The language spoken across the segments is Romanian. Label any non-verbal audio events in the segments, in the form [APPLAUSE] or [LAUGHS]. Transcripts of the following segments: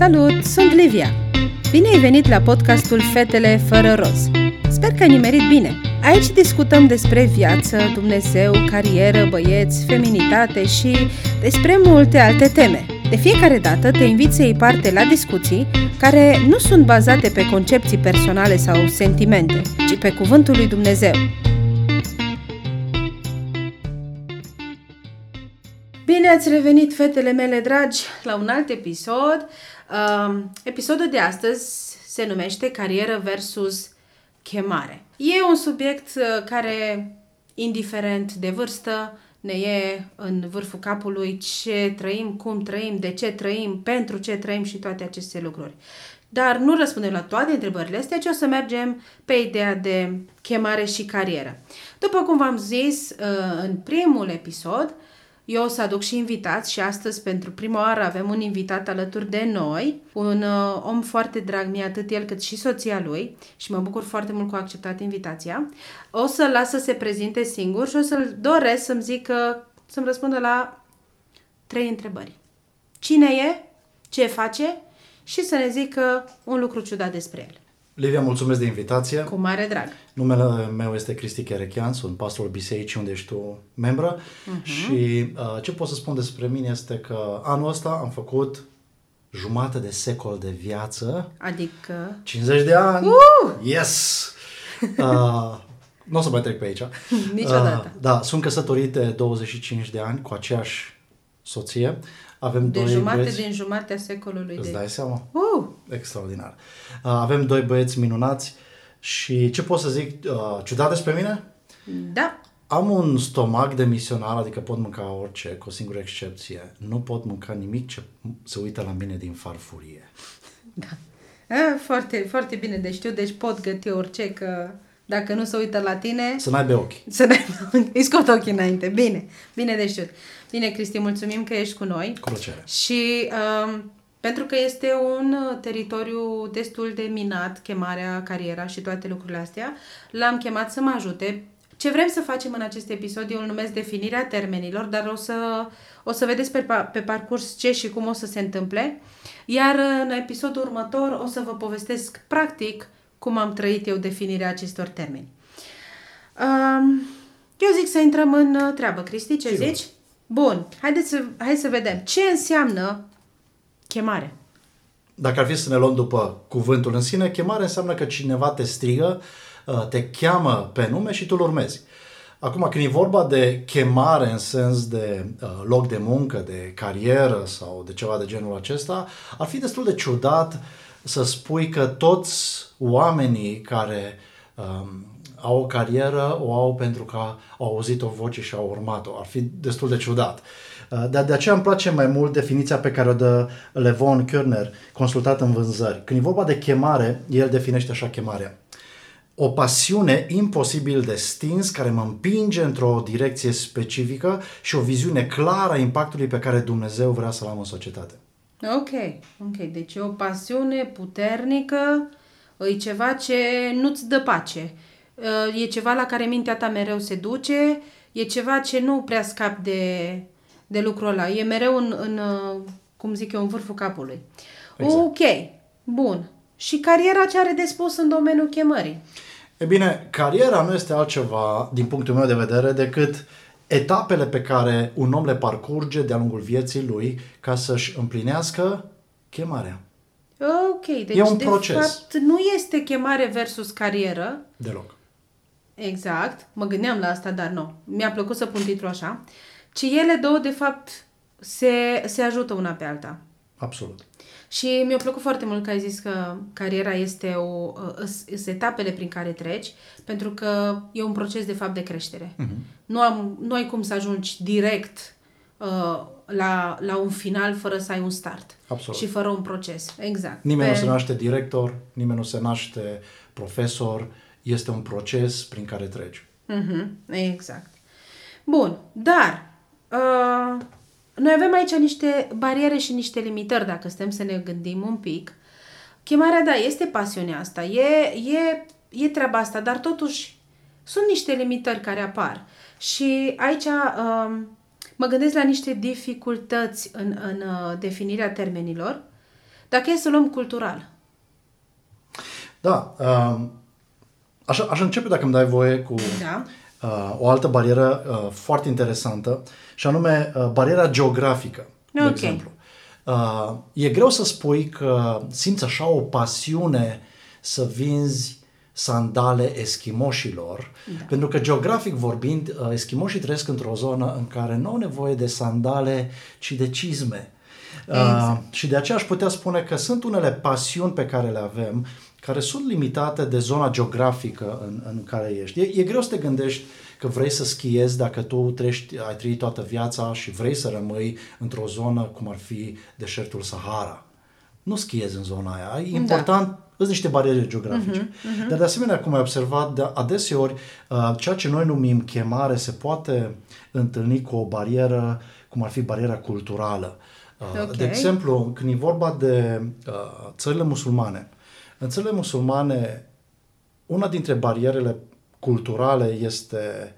Salut, sunt Livia! Bine ai venit la podcastul Fetele fără roz. Sper că ai nimerit bine. Aici discutăm despre viață, Dumnezeu, carieră, băieți, feminitate și despre multe alte teme. De fiecare dată te invit să iei parte la discuții care nu sunt bazate pe concepții personale sau sentimente, ci pe cuvântul lui Dumnezeu. Bine ați revenit, fetele mele dragi, la un alt episod. Uh, episodul de astăzi se numește Carieră versus chemare. E un subiect uh, care, indiferent de vârstă, ne e în vârful capului ce trăim, cum trăim, de ce trăim, pentru ce trăim și toate aceste lucruri. Dar nu răspundem la toate întrebările astea, ci o să mergem pe ideea de chemare și carieră. După cum v-am zis uh, în primul episod, eu o să aduc și invitați și astăzi pentru prima oară avem un invitat alături de noi, un uh, om foarte drag mie, atât el cât și soția lui și mă bucur foarte mult că a acceptat invitația. O să-l las să se prezinte singur și o să-l doresc să-mi zică, să-mi răspundă la trei întrebări. Cine e? Ce face? Și să ne zică un lucru ciudat despre el. Livia, mulțumesc de invitație. Cu mare drag. Numele meu este Cristi Cherechian, sunt pastorul bisericii unde ești tu membră uh-huh. și uh, ce pot să spun despre mine este că anul ăsta am făcut jumate de secol de viață. Adică? 50 de ani. [LAUGHS] Uh! Yes! Uh, nu o să mai trec pe aici. Niciodată. Uh, da, sunt căsătorit de 25 de ani cu aceeași soție. Avem de doi jumate băieți. din jumatea secolului. Îți de... dai seama? Uh! Extraordinar. Uh, avem doi băieți minunați și ce pot să zic uh, ciudat despre mine? Da. Am un stomac de misionar, adică pot mânca orice, cu o singură excepție. Nu pot mânca nimic ce se uită la mine din farfurie. Da. A, foarte, foarte bine de știu, deci pot găti orice, că dacă nu se uită la tine, Să n-aibă ochi. să ne... [LAUGHS] îi scot ochii înainte. Bine, bine de știut. Bine, Cristi, mulțumim că ești cu noi. Cu plăcere. Și um, pentru că este un uh, teritoriu destul de minat, chemarea, cariera și toate lucrurile astea, l-am chemat să mă ajute. Ce vrem să facem în acest episod, eu îl numesc definirea termenilor, dar o să, o să vedeți pe, pa- pe parcurs ce și cum o să se întâmple. Iar uh, în episodul următor o să vă povestesc practic cum am trăit eu definirea acestor termeni. Um, eu zic să intrăm în uh, treabă. Cristi, ce Sigur. zici? Bun, haideți să, hai să vedem. Ce înseamnă chemare? Dacă ar fi să ne luăm după cuvântul în sine, chemare înseamnă că cineva te strigă, uh, te cheamă pe nume și tu îl urmezi. Acum, când e vorba de chemare în sens de uh, loc de muncă, de carieră sau de ceva de genul acesta, ar fi destul de ciudat să spui că toți oamenii care um, au o carieră o au pentru că au auzit o voce și au urmat-o. Ar fi destul de ciudat. Uh, Dar de aceea îmi place mai mult definiția pe care o dă Levon Körner, consultat în vânzări. Când e vorba de chemare, el definește așa chemarea. O pasiune imposibil de stins care mă împinge într-o direcție specifică și o viziune clară a impactului pe care Dumnezeu vrea să-l am în societate. Ok, ok. Deci e o pasiune puternică, e ceva ce nu-ți dă pace. Uh, E ceva la care mintea ta mereu se duce, e ceva ce nu prea scapi de, de lucrul ăla. E mereu în, în, uh, cum zic eu, în vârful capului. Exact. Ok, bun. Și cariera ce are de spus în domeniul chemării? E bine, cariera nu este altceva, din punctul meu de vedere, decât etapele pe care un om le parcurge de-a lungul vieții lui ca să-și împlinească chemarea. Ok, deci E un de proces. fapt nu este chemare versus carieră, Deloc. Exact, mă gândeam la asta, dar nu. Mi-a plăcut să pun titlul așa. Ci ele două, de fapt, se, se ajută una pe alta. Absolut. Și mi-a plăcut foarte mult că ai zis că cariera este o, sunt etapele prin care treci, pentru că e un proces de fapt de creștere. Uh-huh. Nu, am, nu ai cum să ajungi direct uh, la, la un final fără să ai un start. Absolut. Și fără un proces. Exact. Nimeni Pe- nu se naște director, nimeni nu se naște profesor, este un proces prin care treci. Mhm, exact. Bun, dar uh, noi avem aici niște bariere și niște limitări, dacă stăm să ne gândim un pic. Chemarea, da, este pasiunea asta, e, e, e treaba asta, dar totuși sunt niște limitări care apar. Și aici uh, mă gândesc la niște dificultăți în, în uh, definirea termenilor, Dacă e să luăm cultural. Da. Uh, aș, aș începe, dacă îmi dai voie, cu Da. Uh, o altă barieră uh, foarte interesantă, și anume uh, bariera geografică, de Ok. exemplu. Uh, e greu să spui că simți așa o pasiune să vinzi sandale eschimoșilor, da. pentru că geografic vorbind, uh, eschimoșii trăiesc într-o zonă în care nu au nevoie de sandale, ci de cizme. Uh, Exact. și de aceea aș putea spune că sunt unele pasiuni pe care le avem care sunt limitate de zona geografică în, în care ești. E, e greu să te gândești că vrei să schiezi dacă tu trești, ai trăit toată viața și vrei să rămâi într-o zonă cum ar fi deșertul Sahara. Nu schiezi în zona aia. E important, da. sunt niște bariere geografice. Uh-huh, uh-huh. Dar de asemenea, cum ai observat, de adeseori, uh, ceea ce noi numim chemare se poate întâlni cu o barieră, cum ar fi bariera culturală. Uh, Ok. De exemplu, când e vorba de uh, țările musulmane, în țările musulmane, una dintre barierele culturale este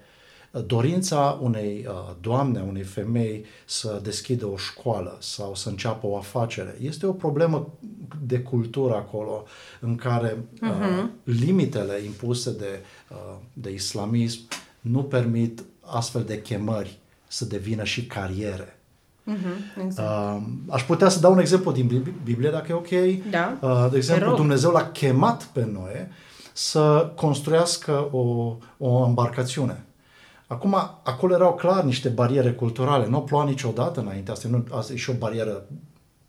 uh, dorința unei uh, doamne, a unei femei să deschidă o școală sau să înceapă o afacere. Este o problemă de cultură acolo în care uh, limitele impuse de, uh, de islamism nu permit astfel de chemări să devină și cariere. Mhm, exact. Uh, aș putea să dau un exemplu din Bib- Biblie, dacă e ok. Da. Uh, de Te exemplu, rog. Dumnezeu l-a chemat pe Noe să construiască o, o embarcațiune. Acum, acolo erau clar niște bariere culturale. Nu ploua niciodată înainte. Asta, nu, asta e și o barieră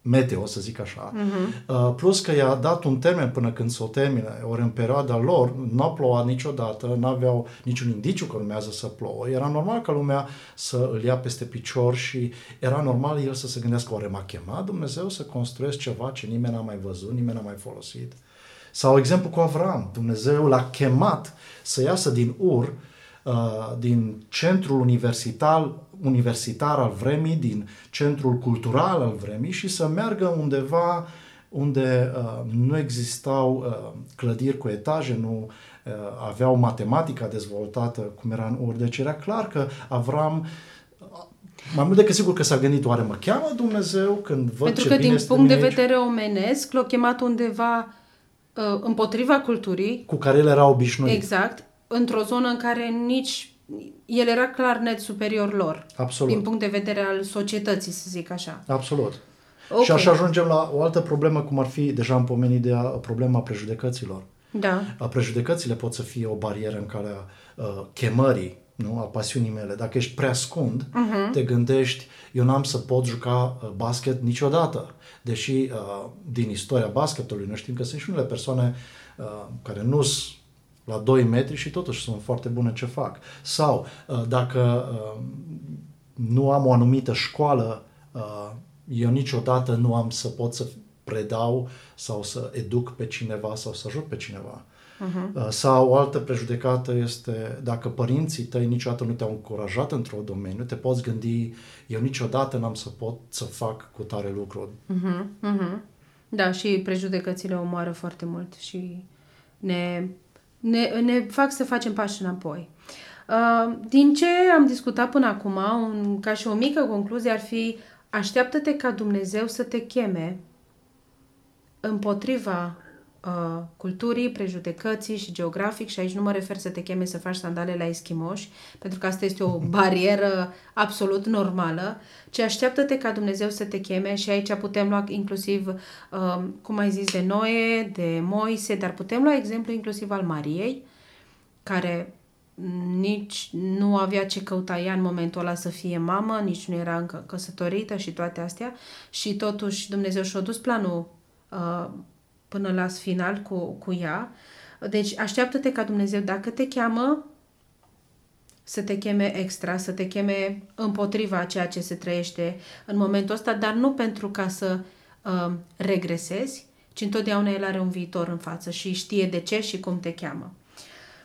meteo, să zic așa. Uh-huh. Uh, plus că i-a dat un termen până când se o termine. Ori în perioada lor nu a plouat niciodată, nu aveau niciun indiciu că urmează să plouă. Era normal ca lumea să îl ia peste picior și era normal el să se gândească, oare m-a chemat Dumnezeu să construiesc ceva ce nimeni n-a mai văzut, nimeni n-a mai folosit? Sau exemplu cu Avram, Dumnezeu l-a chemat să iasă din Ur, uh, din centrul universitar, universitar al vremii, din centrul cultural al vremii și să meargă undeva unde uh, nu existau uh, clădiri cu etaje, nu uh, aveau matematica dezvoltată cum era în Ur. Deci era clar că Avram mai mult decât sigur că s-a gândit, oare mă cheamă Dumnezeu când văd Pentru ce că bine din este punct de mie aici? vedere omenesc, l-a chemat undeva uh, împotriva culturii, cu care el era obișnuit. exact, într-o zonă în care nici el era clar net superior lor. Absolut. Din punct de vedere al societății, să zic așa. Absolut. Ok. Și așa ajungem la o altă problemă, cum ar fi, deja am pomenit de a, problema prejudecăților. Da. A, Prejudecățile pot să fie o barieră în calea uh, chemării, nu? a pasiunii mele. Dacă ești prea scund, uh-huh. te gândești, eu n-am să pot juca uh, basket niciodată. Deși uh, din istoria basketului noi știm că sunt și unele persoane uh, care nu sunt la 2 metri și totuși sunt foarte bune ce fac. Sau uh, dacă uh, nu am o anumită școală, uh, eu niciodată nu am să pot să predau sau să educ pe cineva sau să ajut pe cineva. Uh-huh. Sau o altă prejudecată este dacă părinții tăi niciodată nu te-au încurajat într-un domeniu, te poți gândi, eu niciodată n-am să pot să fac cu tare lucru. Mhm, mhm. Da, și prejudecățile omoară foarte mult și ne, ne, ne fac să facem pași înapoi. Uh, din ce am discutat până acum, un, ca și o mică concluzie ar fi așteaptă-te ca Dumnezeu să te cheme împotriva uh, culturii, prejudecății și geografic. Și aici nu mă refer să te cheme să faci sandale la eschimoși, pentru că asta este o [LAUGHS] barieră absolut normală, ci așteaptă-te ca Dumnezeu să te cheme și aici putem lua inclusiv, uh, cum ai zis, de Noe, de Moise, dar putem lua exemplu inclusiv al Mariei, care nici nu avea ce căuta ea în momentul ăla să fie mamă, nici nu era încă căsătorită și toate astea. Și totuși Dumnezeu și-a dus planul uh, până la final cu, cu ea. Deci așteaptă-te ca Dumnezeu, dacă te cheamă, să te cheme extra, să te cheme împotriva a ceea ce se trăiește în momentul ăsta, dar nu pentru ca să uh, regresezi, ci întotdeauna El are un viitor în față și știe de ce și cum te cheamă.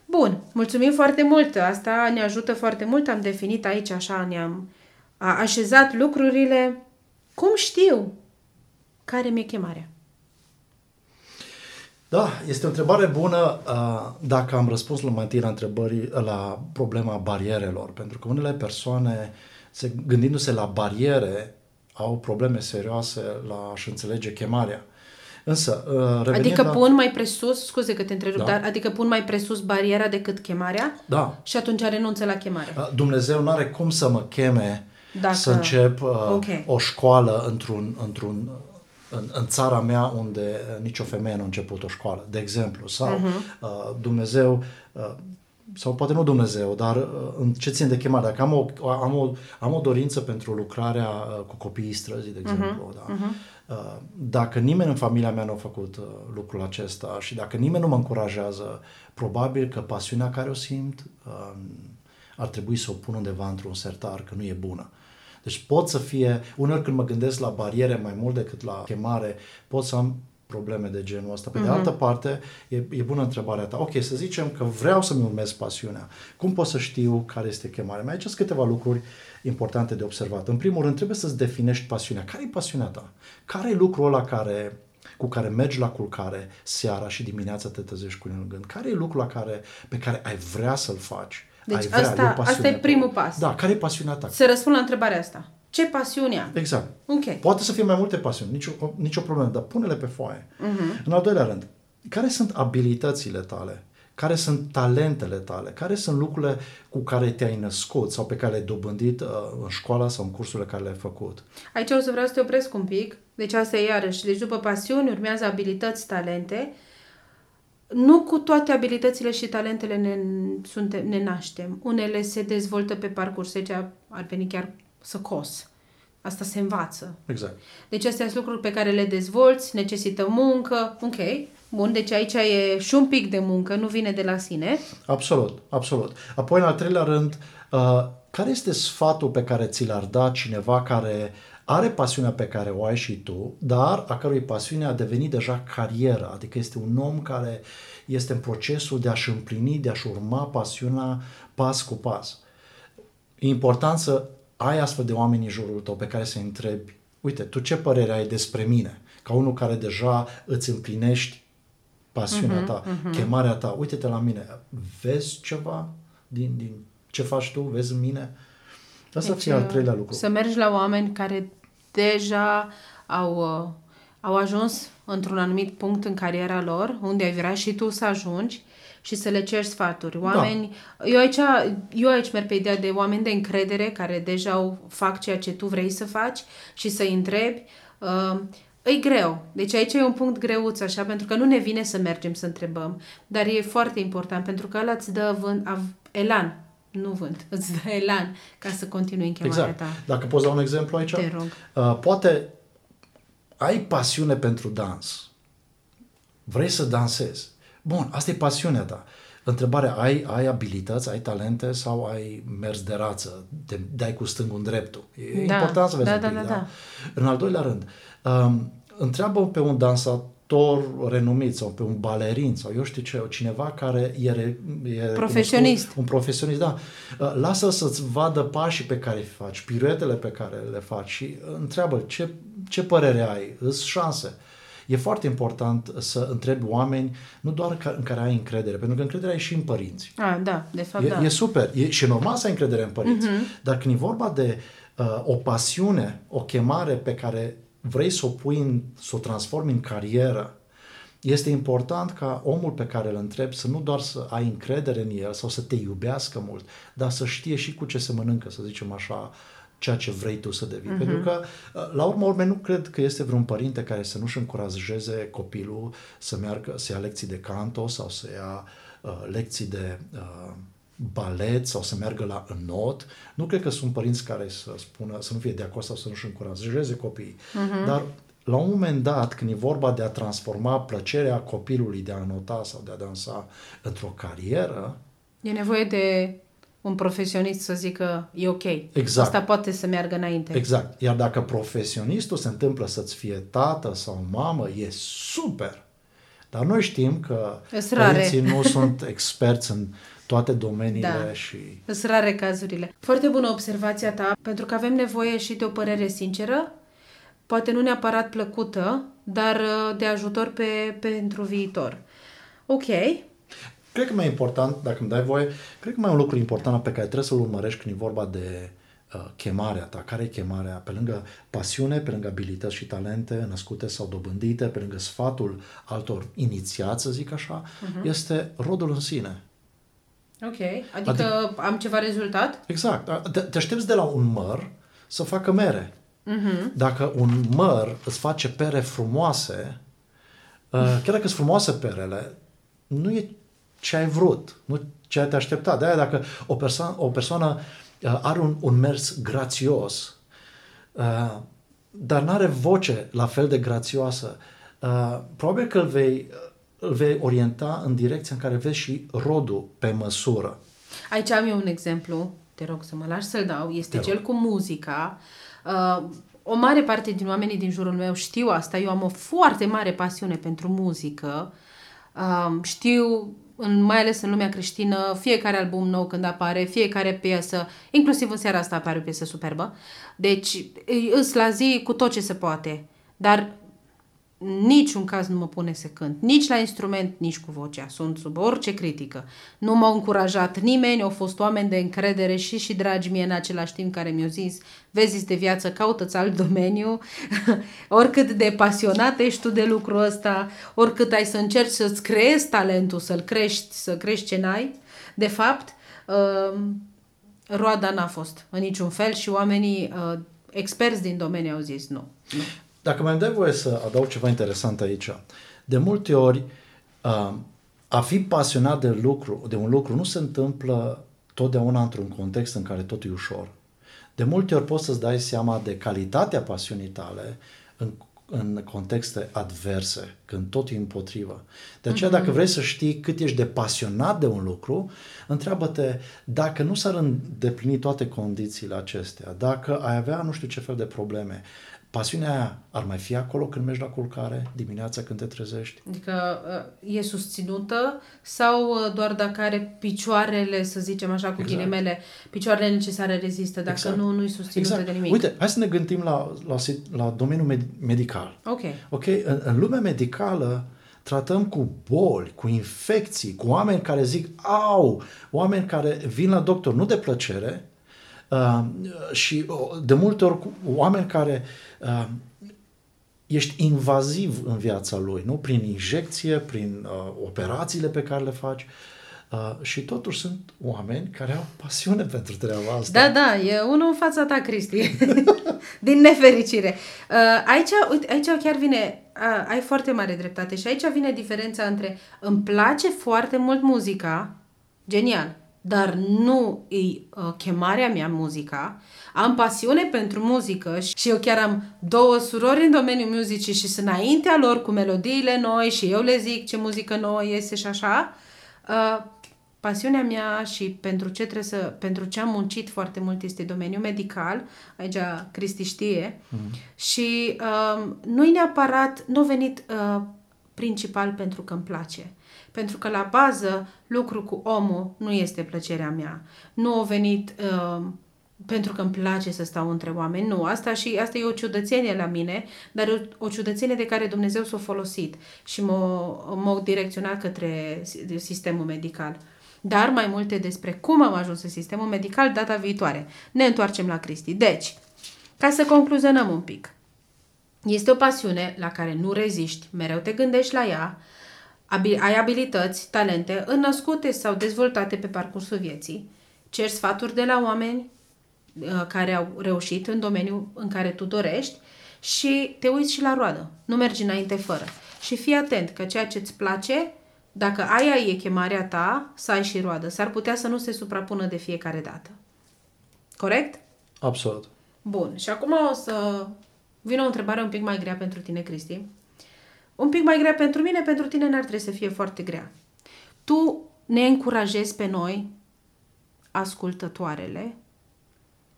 Bun, mulțumim foarte mult. Asta ne ajută foarte mult. Am definit aici așa, ne-am a- așezat lucrurile. Cum știu care mi-e chemarea? Da, este o întrebare bună uh, dacă am răspuns la mai întâi la, întrebării, la problema barierelor, pentru că unele persoane, se, gândindu-se la bariere, au probleme serioase la a-și înțelege chemarea. Însă, uh, revenind Adică la... pun mai presus, scuze că te întrerup, Da. dar adică pun mai presus bariera decât chemarea Da, și atunci renunță la chemare. Uh, Dumnezeu nu are cum să mă cheme Dacă- să încep uh, Ok. o școală într-un, într-un, în, în țara mea unde uh, nicio femeie nu a început o școală, de exemplu. Sau Mhm. uh, Dumnezeu, uh, sau poate nu Dumnezeu, dar uh, în ce țin de chemare, dacă am o, am o, am o dorință pentru lucrarea uh, cu copiii străzii, de exemplu, da? Uh, dacă nimeni în familia mea nu a făcut uh, lucrul acesta și dacă nimeni nu mă încurajează, probabil că pasiunea care o simt uh, ar trebui să o pun undeva într-un sertar, că nu e bună. Deci pot să fie, uneori când mă gândesc la bariere mai mult decât la chemare, pot să am probleme de genul ăsta. Pe de altă parte, e, e bună întrebarea ta. Ok, să zicem că vreau să-mi urmez pasiunea. Cum pot să știu care este chemarea mea? Aici sunt câteva lucruri importante de observat. În primul rând, trebuie să-ți definești pasiunea. Care e pasiunea ta? Care e lucrul ăla care, cu care mergi la culcare seara și dimineața te trezești cu el în gând? Care e lucrul la care, pe care ai vrea să-l faci? Deci ai vrea, asta- e o asta pasiune e ta. primul pas. Da, care e pasiunea ta? Să răspund la întrebarea asta. Ce pasiune am? Exact. Ok. Poate să fie mai multe pasiuni, nicio, nicio problemă, dar pune-le pe foaie. Uh-huh. În al doilea rând, care sunt abilitățile tale? Care sunt talentele tale? Care sunt lucrurile cu care te-ai născut sau pe care le-ai dobândit uh, în școala sau în cursurile care le-ai făcut? Aici o să vreau să te opresc un pic. Deci asta e iarăși. Deci după pasiuni urmează abilități, talente. Nu cu toate abilitățile și talentele ne, suntem, ne naștem. Unele se dezvoltă pe parcurs. Aici ar veni chiar săcos. Asta se învață. Exact. Deci astea sunt lucruri pe care le dezvolți, necesită muncă. Ok, bun, deci aici e și un pic de muncă, nu vine de la sine. Absolut, absolut. Apoi, în al treilea rând, uh, care este sfatul pe care ți l-ar da cineva care are pasiunea pe care o ai și tu, dar a cărui pasiune a devenit deja carieră, adică este un om care este în procesul de a-și împlini, de a-și urma pasiunea pas cu pas. E important să ai astfel de oameni în jurul tău pe care să-i întrebi, uite, tu ce părere ai despre mine? Ca unul care deja îți împlinești pasiunea ta, chemarea ta, uite-te la mine, vezi ceva din, din ce faci tu, vezi în mine? Asta deci, fie al treilea lucru. Să mergi la oameni care deja au, uh, au ajuns într-un anumit punct în cariera lor, unde ai vrea și tu să ajungi și să le ceri sfaturi. Oameni, da. eu, aici, eu aici merg pe ideea de oameni de încredere care deja au, fac ceea ce tu vrei să faci și să-i întrebi. Uh, E greu. Deci aici e un punct greuț, așa, pentru că nu ne vine să mergem să întrebăm, dar e foarte important, pentru că ăla îți dă vânt, av, elan, nu vânt, [LAUGHS] îți dă elan ca să continui în chemarea Exact. ta. Dacă poți da un exemplu aici? Te rog. Uh, poate ai pasiune pentru dans. Vrei să dansezi. Bun, asta e pasiunea ta. Întrebarea, ai, ai abilități, ai talente sau ai mers de rață, te dai cu stângul în dreptul? E Da. important să vezi Da, un da, pic, da, da. În al doilea rând, um, întreabă pe un dansator renumit sau pe un balerin sau eu știu ce, cineva care e, re, e Profesionist. cunoscut, un profesionist, da. Uh, Lasă să-ți vadă pașii pe care îi faci, piruetele pe care le faci și întreabă ce, ce părere ai, îți șanse. E foarte important să întrebi oameni, nu doar ca, în care ai încredere, pentru că încrederea e și în părinți. A, da, de fapt, E, da. e super. E, și e normal să ai încredere în părinți. Uh-huh. Dar când e vorba de uh, o pasiune, o chemare pe care vrei să o pui, în, să o transformi în carieră, este important ca omul pe care îl întrebi să nu doar să ai încredere în el sau să te iubească mult, dar să știe și cu ce se mănâncă, să zicem așa, ceea ce vrei tu să devii. Uh-huh. Pentru că, uh, la urmă urme, nu cred că este vreun părinte care să nu-și încurajeze copilul să meargă, să ia lecții de canto sau să ia uh, lecții de uh, balet sau să meargă la înot. Nu cred că sunt părinți care să spună, să nu fie de acord sau să nu-și încurajeze copiii. Uh-huh. Dar la un moment dat, când e vorba de a transforma plăcerea copilului de a înota sau de a dansa într-o carieră, E nevoie de un profesionist să zică e ok. Exact. Asta poate să meargă înainte. Exact. Iar dacă profesionistul se întâmplă să-ți fie tată sau mamă, e super. Dar noi știm că Îs rare. părinții nu sunt [LAUGHS] experți în toate domeniile Da. și... Sunt rare cazurile. Foarte bună observația ta, pentru că avem nevoie și de o părere sinceră, poate nu neapărat plăcută, dar uh, de ajutor pe, pentru viitor. Ok, Cred că mai important, dacă îmi dai voie, cred că mai e un lucru important pe care trebuie să-l urmărești când e vorba de uh, chemarea ta. Care e chemarea? Pe lângă pasiune, pe lângă abilități și talente născute sau dobândite, pe lângă sfatul altor inițiați, să zic așa, uh-huh. este rodul în sine. Ok. Adică, adică am ceva rezultat? Exact. Te, te aștepți de la un măr să facă mere. Uh-huh. Dacă un măr îți face pere frumoase, uh, chiar dacă sunt frumoase perele, nu e ce ai vrut, nu ce ai te aștepta. De-aia dacă o, perso- o persoană uh, are un, un mers grațios, uh, dar nu are voce la fel de grațioasă, uh, probabil că îl vei, îl vei orienta în direcția în care vezi și rodul pe măsură. Aici am eu un exemplu, te rog să mă lași să-l dau, este te cel rog. cu muzica. Uh, o mare parte din oamenii din jurul meu știu asta, eu am o foarte mare pasiune pentru muzică, uh, știu în, mai ales în lumea creștină, fiecare album nou când apare, fiecare piesă, inclusiv în seara asta apare o piesă superbă. Deci îs la zi cu tot ce se poate. Dar niciun caz nu mă pune să cânt, nici la instrument, nici cu vocea. Sunt sub orice critică. Nu m-au încurajat nimeni, au fost oameni de încredere și și dragi mie în același timp care mi-au zis vezi de viață, caută-ți alt domeniu, [LAUGHS] oricât de pasionat ești tu de lucrul ăsta, oricât ai să încerci să-ți creezi talentul, să-l crești, să crești ce n-ai. De fapt, uh, roada n-a fost în niciun fel și oamenii uh, experți din domeniu au zis nu. nu. Dacă mai dai voie să adaug ceva interesant aici, de multe ori a fi pasionat de, lucru, de un lucru nu se întâmplă totdeauna într-un context în care totul e ușor. De multe ori poți să-ți dai seama de calitatea pasiunii tale în, în contexte adverse, când tot e împotrivă. De aceea, mm-hmm. dacă vrei să știi cât ești de pasionat de un lucru, întreabă-te dacă nu s-ar îndeplini toate condițiile acestea, dacă ai avea nu știu ce fel de probleme, pasiunea aia ar mai fi acolo când mergi la culcare, dimineața când te trezești? Adică uh, e susținută sau uh, doar dacă are picioarele, să zicem așa cu exact. ghilimele, picioarele necesare rezistă, dacă exact. nu, nu e susținută exact. de nimic? Uite, hai să ne gândim la, la, la domeniul med- medical. Ok. Ok, în, în lumea medicală tratăm cu boli, cu infecții, cu oameni care zic au, oameni care vin la doctor nu de plăcere, Uh, și uh, de multe ori oameni care uh, ești invaziv în viața lui, nu? Prin injecție, prin uh, operațiile pe care le faci. Uh, și totuși sunt oameni care au pasiune [LAUGHS] pentru treaba asta. Da, da, e unul în fața ta, Cristi. [LAUGHS] Din nefericire. Uh, aici, uite, aici chiar vine, uh, ai foarte mare dreptate și aici vine diferența între îmi place foarte mult muzica, genial, dar nu e uh, chemarea mea muzica. Am pasiune pentru muzică și eu chiar am două surori în domeniul muzicii și sunt înaintea lor cu melodiile noi și eu le zic ce muzică nouă iese și așa. Uh, pasiunea mea și pentru ce trebuie să, pentru ce am muncit foarte mult este domeniul medical, aici Cristi știe, mm-hmm. și uh, nu-i neapărat, nu a venit uh, principal pentru că îmi place. Pentru că la bază lucru cu omul nu este plăcerea mea. Nu a venit uh, pentru că îmi place să stau între oameni. Nu, asta și asta e o ciudățenie la mine, dar e o, o ciudățenie de care Dumnezeu s-a folosit și m-a, m-a direcționat către sistemul medical. Dar mai multe despre cum am ajuns în sistemul medical data viitoare. Ne întoarcem la Cristi. Deci, ca să concluzionăm un pic. Este o pasiune la care nu reziști, mereu te gândești la ea, ai abilități, talente, înnăscute sau dezvoltate pe parcursul vieții, ceri sfaturi de la oameni uh, care au reușit în domeniul în care tu dorești și te uiți și la roadă. Nu mergi înainte fără. Și fii atent că ceea ce îți place, dacă aia e chemarea ta, să ai și roadă. S-ar putea să nu se suprapună de fiecare dată. Corect? Absolut. Bun. Și acum o să vină o întrebare un pic mai grea pentru tine, Cristi un pic mai grea pentru mine, pentru tine n-ar trebui să fie foarte grea. Tu ne încurajezi pe noi, ascultătoarele,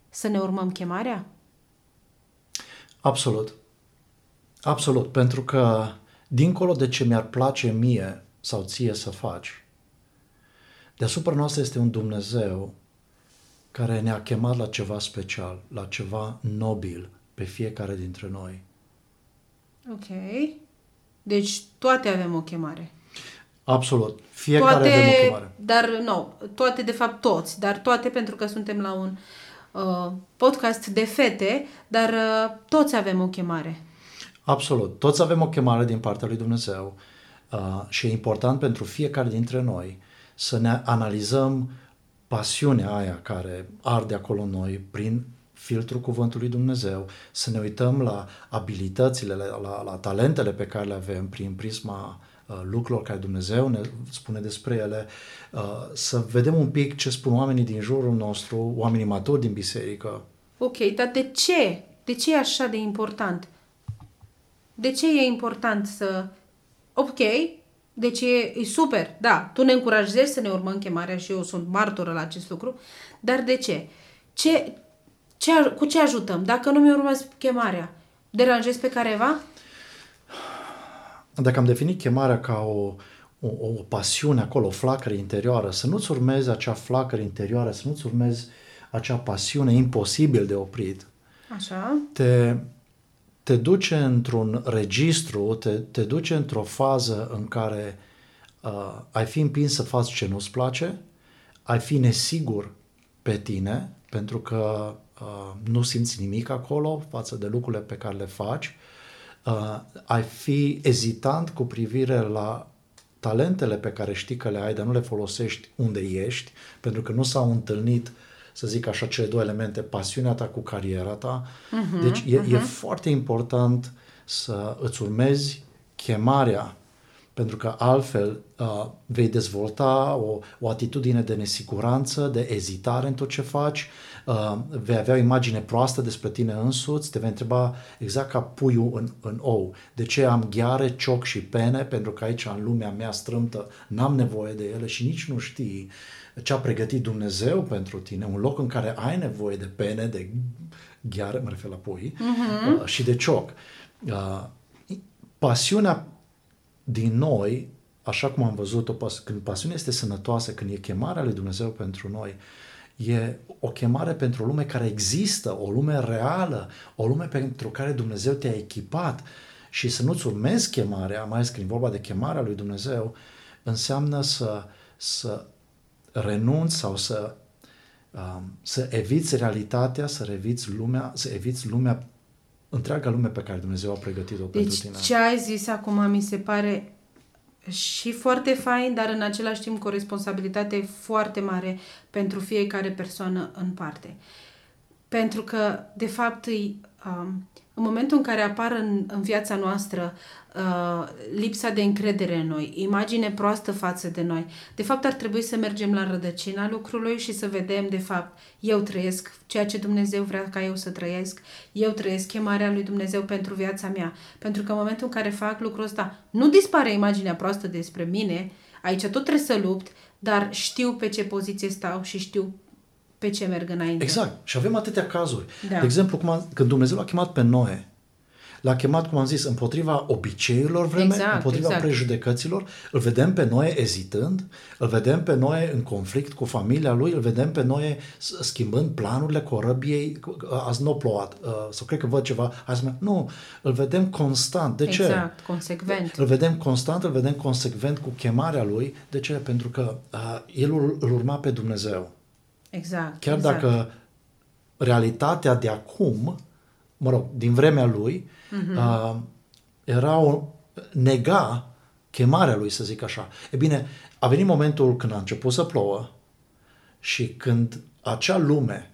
să ne urmăm chemarea? Absolut. Absolut, pentru că dincolo de ce mi-ar place mie sau ție să faci, deasupra noastră este un Dumnezeu care ne-a chemat la ceva special, la ceva nobil pe fiecare dintre noi. Ok. Deci toate avem o chemare. Absolut. Fiecare toate, avem o chemare. Dar nu, toate de fapt toți, dar toate pentru că suntem la un uh, podcast de fete, dar uh, toți avem o chemare. Absolut. Toți avem o chemare din partea lui Dumnezeu uh, și e important pentru fiecare dintre noi să ne analizăm pasiunea aia care arde acolo în noi prin filtrul cuvântului Dumnezeu, să ne uităm la abilitățile, la, la, la talentele pe care le avem prin prisma uh, lucrurilor care Dumnezeu ne spune despre ele, uh, să vedem un pic ce spun oamenii din jurul nostru, oamenii maturi din biserică. Ok, dar de ce? De ce e așa de important? De ce e important să... Ok, deci e, e super, da, tu ne încurajezi să ne urmăm chemarea și eu sunt martoră la acest lucru, dar de ce? Ce, ce cu ce ajutăm? Dacă nu mi urmez chemarea, deranjez pe careva? Dacă am definit chemarea ca o, o, o pasiune acolo, o flacără interioară, să nu-ți urmezi acea flacără interioară, să nu-ți urmezi acea pasiune imposibil de oprit, Așa. te, te duce într-un registru, te, te duce într-o fază în care uh, ai fi împins să faci ce nu-ți place, ai fi nesigur pe tine, pentru că uh, nu simți nimic acolo față de lucrurile pe care le faci, uh, ai fi ezitant cu privire la talentele pe care știi că le ai, dar nu le folosești unde ești, pentru că nu s-au întâlnit să zic așa, cele două elemente, pasiunea ta cu cariera ta. Uh-huh, deci e, uh-huh. e foarte important să îți urmezi chemarea, pentru că altfel uh, vei dezvolta o, o atitudine de nesiguranță, de ezitare în tot ce faci, uh, vei avea o imagine proastă despre tine însuți, te vei întreba exact ca puiul în, în ou. De ce am gheare, cioc și pene? Pentru că aici, în lumea mea strâmtă, n-am nevoie de ele și nici nu știi ce a pregătit Dumnezeu pentru tine, un loc în care ai nevoie de pene, de gheare, mă refer la pui, uh-huh. uh, și de cioc. Uh, pasiunea din noi, așa cum am văzut-o, când pasiunea este sănătoasă, când e chemarea lui Dumnezeu pentru noi, e o chemare pentru o lume care există, o lume reală, o lume pentru care Dumnezeu te-a echipat. Și să nu-ți urmezi chemarea, mai ales când e vorba de chemarea lui Dumnezeu, înseamnă să, să renunți sau să, um, să eviți realitatea, să eviți lumea, să eviți lumea, întreaga lume pe care Dumnezeu a pregătit-o deci, pentru tine. ce ai zis acum mi se pare și foarte fain, dar în același timp cu o responsabilitate foarte mare pentru fiecare persoană în parte. Pentru că, de fapt, îi, um, în momentul în care apar în, în viața noastră uh, lipsa de încredere în noi, imagine proastă față de noi, de fapt ar trebui să mergem la rădăcina lucrului și să vedem, de fapt, eu trăiesc ceea ce Dumnezeu vrea ca eu să trăiesc, eu trăiesc chemarea lui Dumnezeu pentru viața mea. Pentru că în momentul în care fac lucrul ăsta, nu dispare imaginea proastă despre mine, aici tot trebuie să lupt, dar știu pe ce poziție stau și știu pe ce merg înainte. Exact. Și avem atâtea cazuri. Da. De exemplu, cum a, când Dumnezeu l-a chemat pe Noe, l-a chemat, cum am zis, împotriva obiceiurilor vreme, Exact, împotriva exact. prejudecăților. Îl vedem pe Noe ezitând, îl vedem pe Noe în conflict cu familia lui, îl vedem pe Noe s- schimbând planurile corăbiei. Azi nu a plouat, uh, sau cred că văd ceva. Azi, mai- nu, îl vedem constant. De ce? Exact, consecvent. Îl vedem constant, îl vedem consecvent cu chemarea lui. De ce? Pentru că uh, el îl, îl urma pe Dumnezeu. Exact. Chiar exact. dacă realitatea de acum, mă rog, din vremea lui, uh-huh. uh, era o nega chemarea lui, să zic așa. E bine, a venit momentul când a început să plouă și când acea lume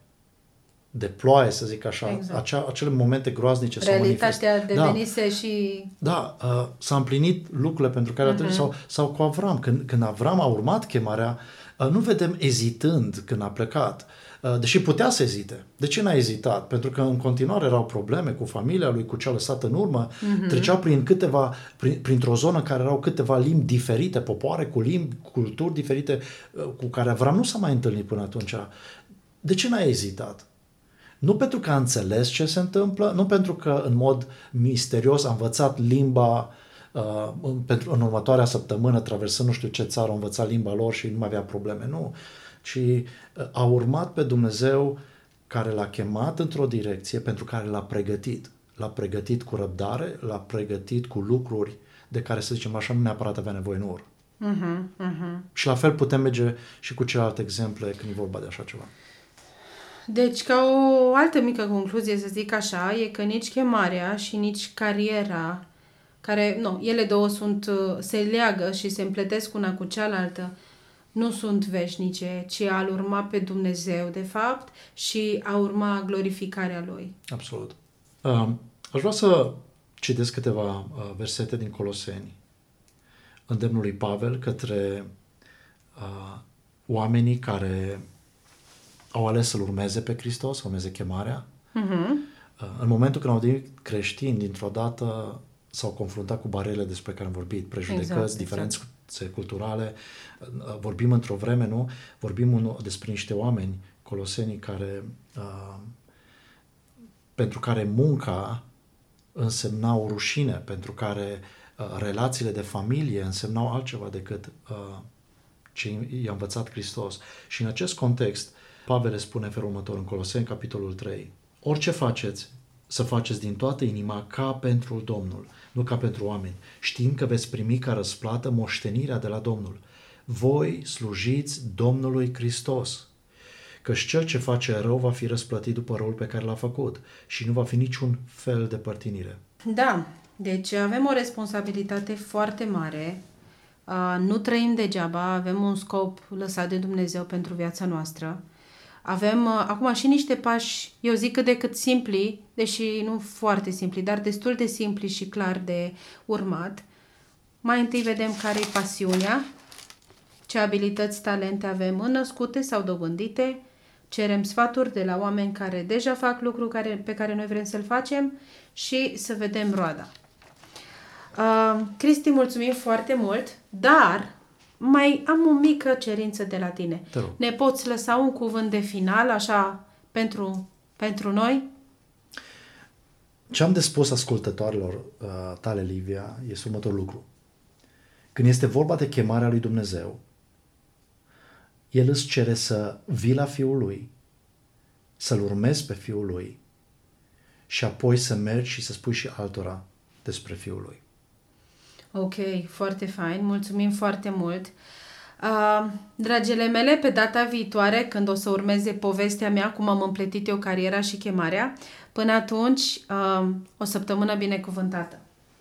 de ploaie, să zic așa, Exact. acea, acele momente groaznice s-au Realitatea manifestat. Da, devenise și... da, uh, s-a împlinit lucrurile pentru care uh-huh. a trebuit, sau, sau cu Avram. Când, când Avram a urmat chemarea, uh, nu vedem ezitând când a plecat, uh, deși putea să ezite. De ce n-a ezitat? Pentru că în continuare erau probleme cu familia lui, cu cea lăsată în urmă, uh-huh. trecea prin câteva, prin, printr-o zonă în care erau câteva limbi diferite, popoare cu limbi, culturi diferite, uh, cu care Avram nu s-a mai întâlnit până atunci. De ce n-a ezitat? Nu pentru că a înțeles ce se întâmplă, nu pentru că în mod misterios a învățat limba uh, în, pentru, în următoarea săptămână, traversând nu știu ce țară, a învățat limba lor și nu mai avea probleme, nu. Ci uh, a urmat pe Dumnezeu care l-a chemat într-o direcție pentru care l-a pregătit. L-a pregătit cu răbdare, l-a pregătit cu lucruri de care, să zicem așa, nu neapărat avea nevoie în ur. Uh-huh, uh-huh. Și la fel putem merge și cu celelalte exemple când e vorba de așa ceva. Deci, ca o altă mică concluzie, să zic așa, e că nici chemarea și nici cariera, care, nu, ele două sunt, uh, se leagă și se împletesc una cu cealaltă, nu sunt veșnice, ci a urma pe Dumnezeu, de fapt, și a urma glorificarea Lui. Absolut. Uh, aș vrea să citesc câteva uh, versete din Coloseni, îndemnul lui Pavel către uh, oamenii care au ales să-L urmeze pe Hristos, să urmeze chemarea. Uh-huh. În momentul când au devenit creștini, dintr-o dată s-au confruntat cu barele despre care am vorbit, prejudecăți, exact, diferențe exact. culturale. Uh, vorbim într-o vreme, nu? Vorbim despre niște oameni, colosenii, care uh, pentru care munca însemna o rușine, pentru care uh, relațiile de familie însemnau altceva decât uh, ce i-a învățat Hristos. Și în acest context, Pavel spune felul următor în Coloseni, capitolul 3. Orice faceți, să faceți din toată inima ca pentru Domnul, nu ca pentru oameni, știind că veți primi ca răsplată moștenirea de la Domnul. Voi slujiți Domnului Hristos, căci cel ce face rău va fi răsplătit după răul pe care l-a făcut și nu va fi niciun fel de părtinire. Da, deci avem o responsabilitate foarte mare. Nu trăim degeaba, avem un scop lăsat de Dumnezeu pentru viața noastră. Avem uh, acum și niște pași, eu zic cât de cât simpli, deși nu foarte simpli, dar destul de simpli și clar de urmat. Mai întâi vedem care e pasiunea, ce abilități, talente avem înnăscute sau dobândite, cerem sfaturi de la oameni care deja fac lucru care, pe care noi vrem să-l facem și să vedem roada. Uh, Cristi, mulțumim foarte mult, dar mai am o mică cerință de la tine. Ne poți lăsa un cuvânt de final, așa, pentru, pentru noi? Ce am de spus ascultătorilor uh, tale, Livia, este următorul lucru. Când este vorba de chemarea lui Dumnezeu, El îți cere să vii la Fiul Lui, să-L urmezi pe Fiul Lui și apoi să mergi și să spui și altora despre Fiul Lui. Ok, foarte fain, mulțumim foarte mult. Uh, dragile mele, pe data viitoare, când o să urmeze povestea mea, cum am împletit eu cariera și chemarea, până atunci, uh, o săptămână binecuvântată!